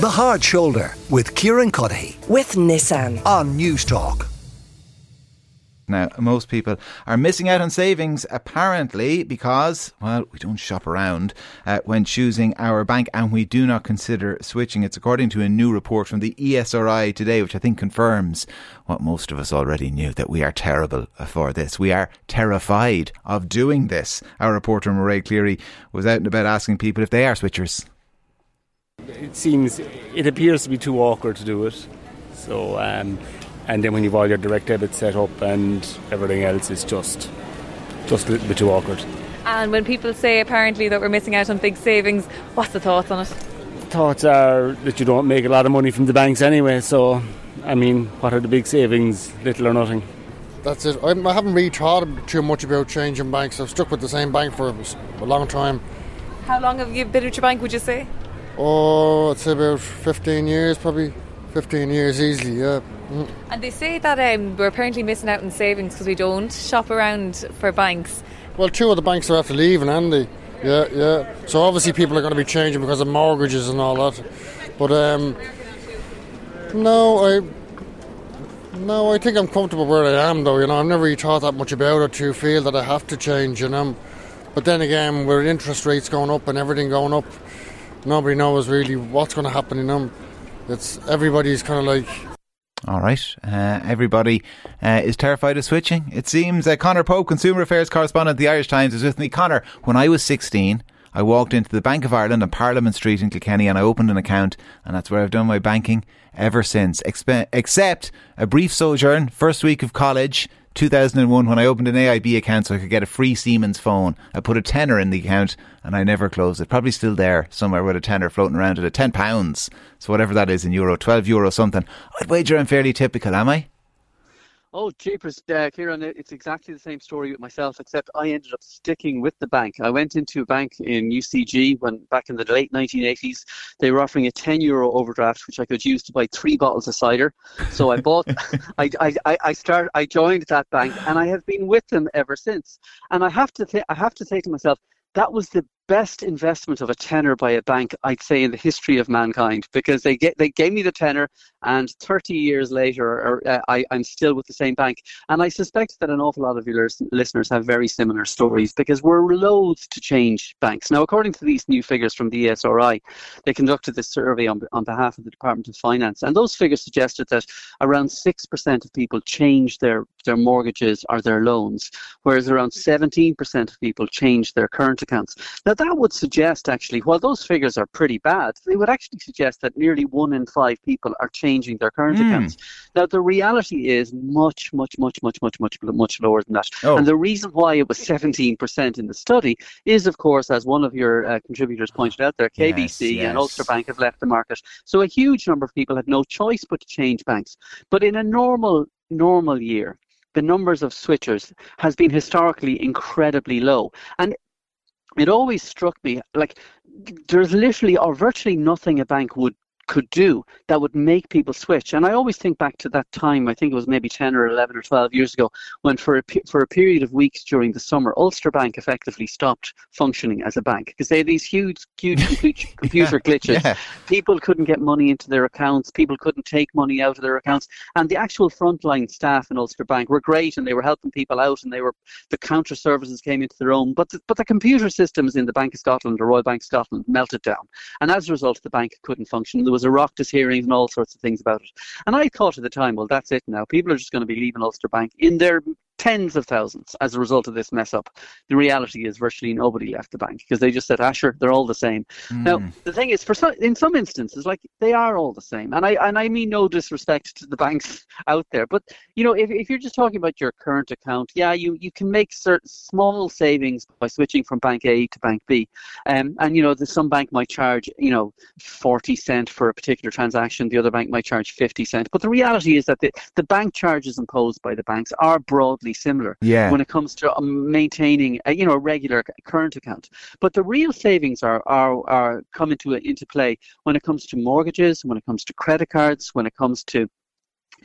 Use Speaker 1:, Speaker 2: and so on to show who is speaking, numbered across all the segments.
Speaker 1: The Hard Shoulder with Kieran Cuddihy
Speaker 2: with Nissan
Speaker 1: on Newstalk.
Speaker 3: Now, most people are missing out on savings apparently because, well, we don't shop around uh, when choosing our bank and we do not consider switching. It's according to a new report from the ESRI today, which I think confirms what most of us already knew that we are terrible for this. We are terrified of doing this. Our reporter, Mairead Cleary, was out and about asking people if they are switchers.
Speaker 4: It seems, it appears to be too awkward to do it. So, um, and then when you've all your direct debit set up and everything else is just just a little bit too awkward.
Speaker 5: And when people say apparently that we're missing out on big savings, what's the thoughts on it?
Speaker 4: Thoughts are that you don't make a lot of money from the banks anyway, so I mean, what are the big savings? Little or nothing.
Speaker 6: That's it. I haven't really thought too much about changing banks. I've stuck with the same bank for a long time.
Speaker 5: How long have you been at your bank, would you say?
Speaker 6: Oh, it's about 15 years, probably. 15 years easily, yeah.
Speaker 5: Mm. And they say that um, we're apparently missing out on savings because we don't shop around for banks.
Speaker 6: Well, two of the banks are after leaving, aren't they? Yeah, yeah. So obviously people are going to be changing because of mortgages and all that. But um, no, I no, I think I'm comfortable where I am, though. You know, I've never really thought that much about it to feel that I have to change. You know, but then again, with interest rates going up and everything going up, nobody knows really what's going to happen. in them. it's everybody's kind of like
Speaker 3: all right. Uh, everybody uh, is terrified of switching. It seems uh, Conor Pope, Consumer Affairs correspondent at the Irish Times, is with me. Conor, when I was 16, I walked into the Bank of Ireland on Parliament Street in Kilkenny and I opened an account, and that's where I've done my banking ever since. Expe- except a brief sojourn, first week of college, 2001 when I opened an AIB account so I could get a free Siemens phone. I put a tenner in the account and I never closed it. Probably still there somewhere with a tenner floating around at a 10 pounds. So whatever that is in euro, 12 euro something. I'd wager I'm fairly typical, am I?
Speaker 7: Oh, jeepers, uh, Kieran, it's exactly the same story with myself, except I ended up sticking with the bank. I went into a bank in UCG when back in the late 1980s. They were offering a 10 euro overdraft, which I could use to buy three bottles of cider. So I bought, I, I, I, start, I joined that bank, and I have been with them ever since. And I have to, th- I have to say to myself, that was the best investment of a tenner by a bank, I'd say, in the history of mankind, because they get, they gave me the tenner, and 30 years later, or, uh, I, I'm still with the same bank. And I suspect that an awful lot of your listeners have very similar stories, because we're loath to change banks. Now, according to these new figures from the ESRI, they conducted this survey on, on behalf of the Department of Finance, and those figures suggested that around 6% of people change their, their mortgages or their loans, whereas around 17% of people change their current accounts. Now, that would suggest actually, while those figures are pretty bad, they would actually suggest that nearly one in five people are changing their current mm. accounts. Now, the reality is much, much, much, much, much, much, much lower than that. Oh. And the reason why it was 17% in the study is, of course, as one of your uh, contributors pointed out there, KBC yes, yes. and Ulster Bank have left the market. So a huge number of people had no choice but to change banks. But in a normal normal year, the numbers of switchers has been historically incredibly low. And it always struck me like there's literally or virtually nothing a bank would could do that would make people switch. And I always think back to that time, I think it was maybe 10 or 11 or 12 years ago, when for a, for a period of weeks during the summer, Ulster Bank effectively stopped functioning as a bank because they had these huge, huge computer glitches. Yeah. People couldn't get money into their accounts, people couldn't take money out of their accounts. And the actual frontline staff in Ulster Bank were great and they were helping people out and they were, the counter services came into their own. But the, but the computer systems in the Bank of Scotland, the Royal Bank of Scotland, melted down. And as a result, the bank couldn't function. There was was Oireachtas hearings and all sorts of things about it. And I thought at the time, well, that's it now. People are just going to be leaving Ulster Bank in their tens of thousands as a result of this mess up. The reality is virtually nobody left the bank because they just said, Asher, they're all the same. Mm. Now, the thing is, for some, in some instances, like they are all the same. And I and I mean no disrespect to the banks out there, but you know, if, if you're just talking about your current account, yeah, you, you can make certain small savings by switching from bank A to bank B. Um, and you know, the, some bank might charge, you know, 40 cent for a particular transaction, the other bank might charge 50 cent. But the reality is that the, the bank charges imposed by the banks are broadly similar
Speaker 3: yeah.
Speaker 7: when it comes to um, maintaining a, you know a regular current account. But the real savings are are, are come into into play when it comes to mortgages, when it comes to credit cards, when it comes to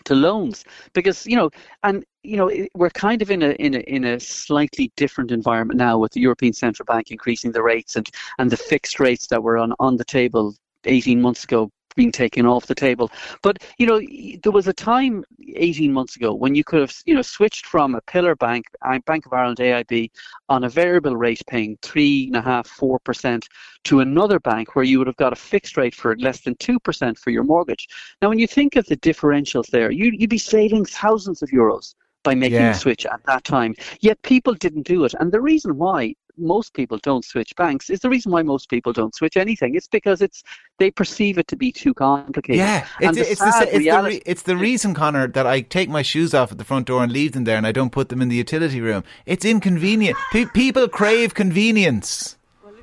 Speaker 7: to loans because you know and you know we're kind of in a in a in a slightly different environment now with the European Central Bank increasing the rates and and the fixed rates that were on on the table 18 months ago being taken off the table. But you know, there was a time 18 months ago when you could have you know switched from a pillar bank, uh, Bank of Ireland AIB, on a variable rate paying three and a half, four percent, to another bank where you would have got a fixed rate for less than two percent for your mortgage. Now, when you think of the differentials there, you, you'd be saving thousands of euros by making
Speaker 3: Yeah.
Speaker 7: the switch at that time. Yet people didn't do it. And the reason why most people don't switch banks is the reason why most people don't switch anything. It's because it's they perceive it to be too complicated.
Speaker 3: Yeah, it's,
Speaker 7: the
Speaker 3: it's, the, it's, the,
Speaker 7: reality-
Speaker 3: re- it's the reason, Conor, that I take my shoes off at the front door and leave them there and I don't put them in the utility room. It's inconvenient. Pe- people crave convenience.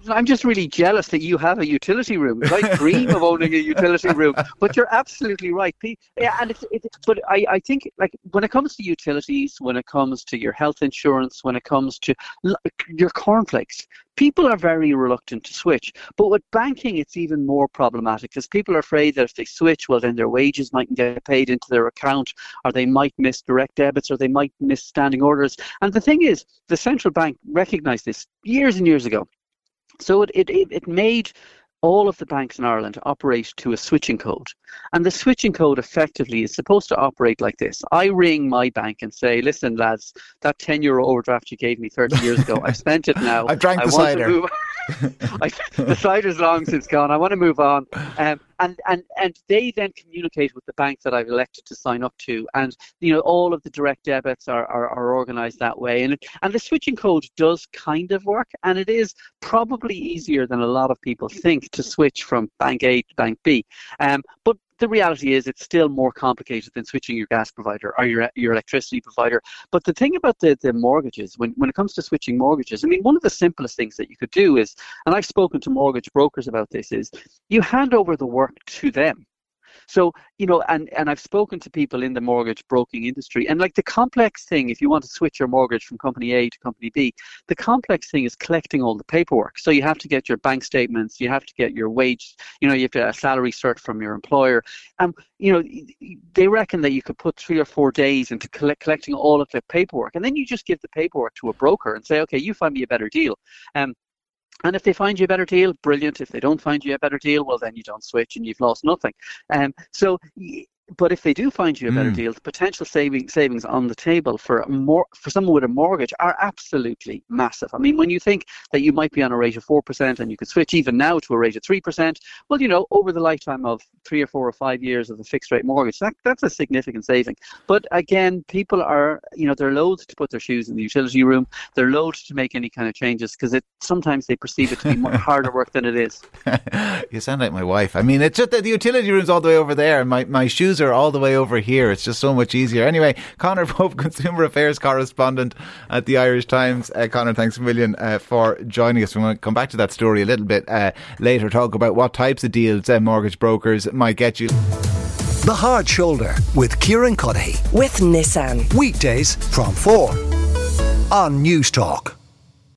Speaker 7: I'm just really jealous that you have a utility room. I dream of owning a utility room. But you're absolutely right. Yeah, and it's, it's but I, I think like when it comes to utilities, when it comes to your health insurance, when it comes to your cornflakes, people are very reluctant to switch. But with banking, it's even more problematic because people are afraid that if they switch, well, then their wages might get paid into their account, or they might miss direct debits, or they might miss standing orders. And the thing is, the central bank recognized this years and years ago. So it, it, it made all of the banks in Ireland operate to a switching code. And the switching code effectively is supposed to operate like this. I ring my bank and say, listen, lads, that 10 euro overdraft you gave me 30 years ago, I've spent it now.
Speaker 3: I've drank
Speaker 7: I
Speaker 3: the cider."
Speaker 7: I, the cider's long since gone. I want to move on. Um, and, and, and they then communicate with the bank that I've elected to sign up to. And, you know, all of the direct debits are, are, are organized that way. And, and the switching code does kind of work. And it is probably easier than a lot of people think to switch from bank A to bank B. Um, but the reality is it's still more complicated than switching your gas provider or your, your electricity provider. But the thing about the, the mortgages, when, when it comes to switching mortgages, I mean, one of the simplest things that you could do is, and I've spoken to mortgage brokers about this, is you hand over the work to them. So, you know, and, and I've spoken to people in the mortgage broking industry, and like the complex thing, if you want to switch your mortgage from company A to company B, the complex thing is collecting all the paperwork. So you have to get your bank statements, you have to get your wage, you know, you have to a salary cert from your employer. Um, you know, they reckon that you could put three or four days into collect, collecting all of the paperwork, and then you just give the paperwork to a broker and say, okay, you find me a better deal. Um, and if they find you a better deal, brilliant. If they don't find you a better deal, well, then you don't switch and you've lost nothing. Um, so, but if they do find you a better
Speaker 3: Mm.
Speaker 7: deal, the potential saving, savings on the table for a more for someone with a mortgage are absolutely massive. I mean, when you think that you might be on a rate of four percent and you could switch even now to a rate of three percent, well, you know, over the lifetime of three or four or five years of a fixed rate mortgage, that, that's a significant saving. But again, people are, you know, they're loath to put their shoes in the utility room. They're loath to make any kind of changes because it sometimes they perceive it to be more harder work than it is.
Speaker 3: you sound like my wife. I mean, it's just that the utility room's all the way over there, and my, my shoes are all the way over here. It's just so much easier. Anyway, Conor Pope, Consumer Affairs correspondent at the Irish Times. Uh, Conor, thanks a million uh, for joining us. We're going to come back to that story a little bit uh, later, talk about what types of deals uh, mortgage brokers might get you.
Speaker 1: The Hard Shoulder with Kieran Cuddihy.
Speaker 2: with Nissan.
Speaker 1: Weekdays from 4 on Newstalk.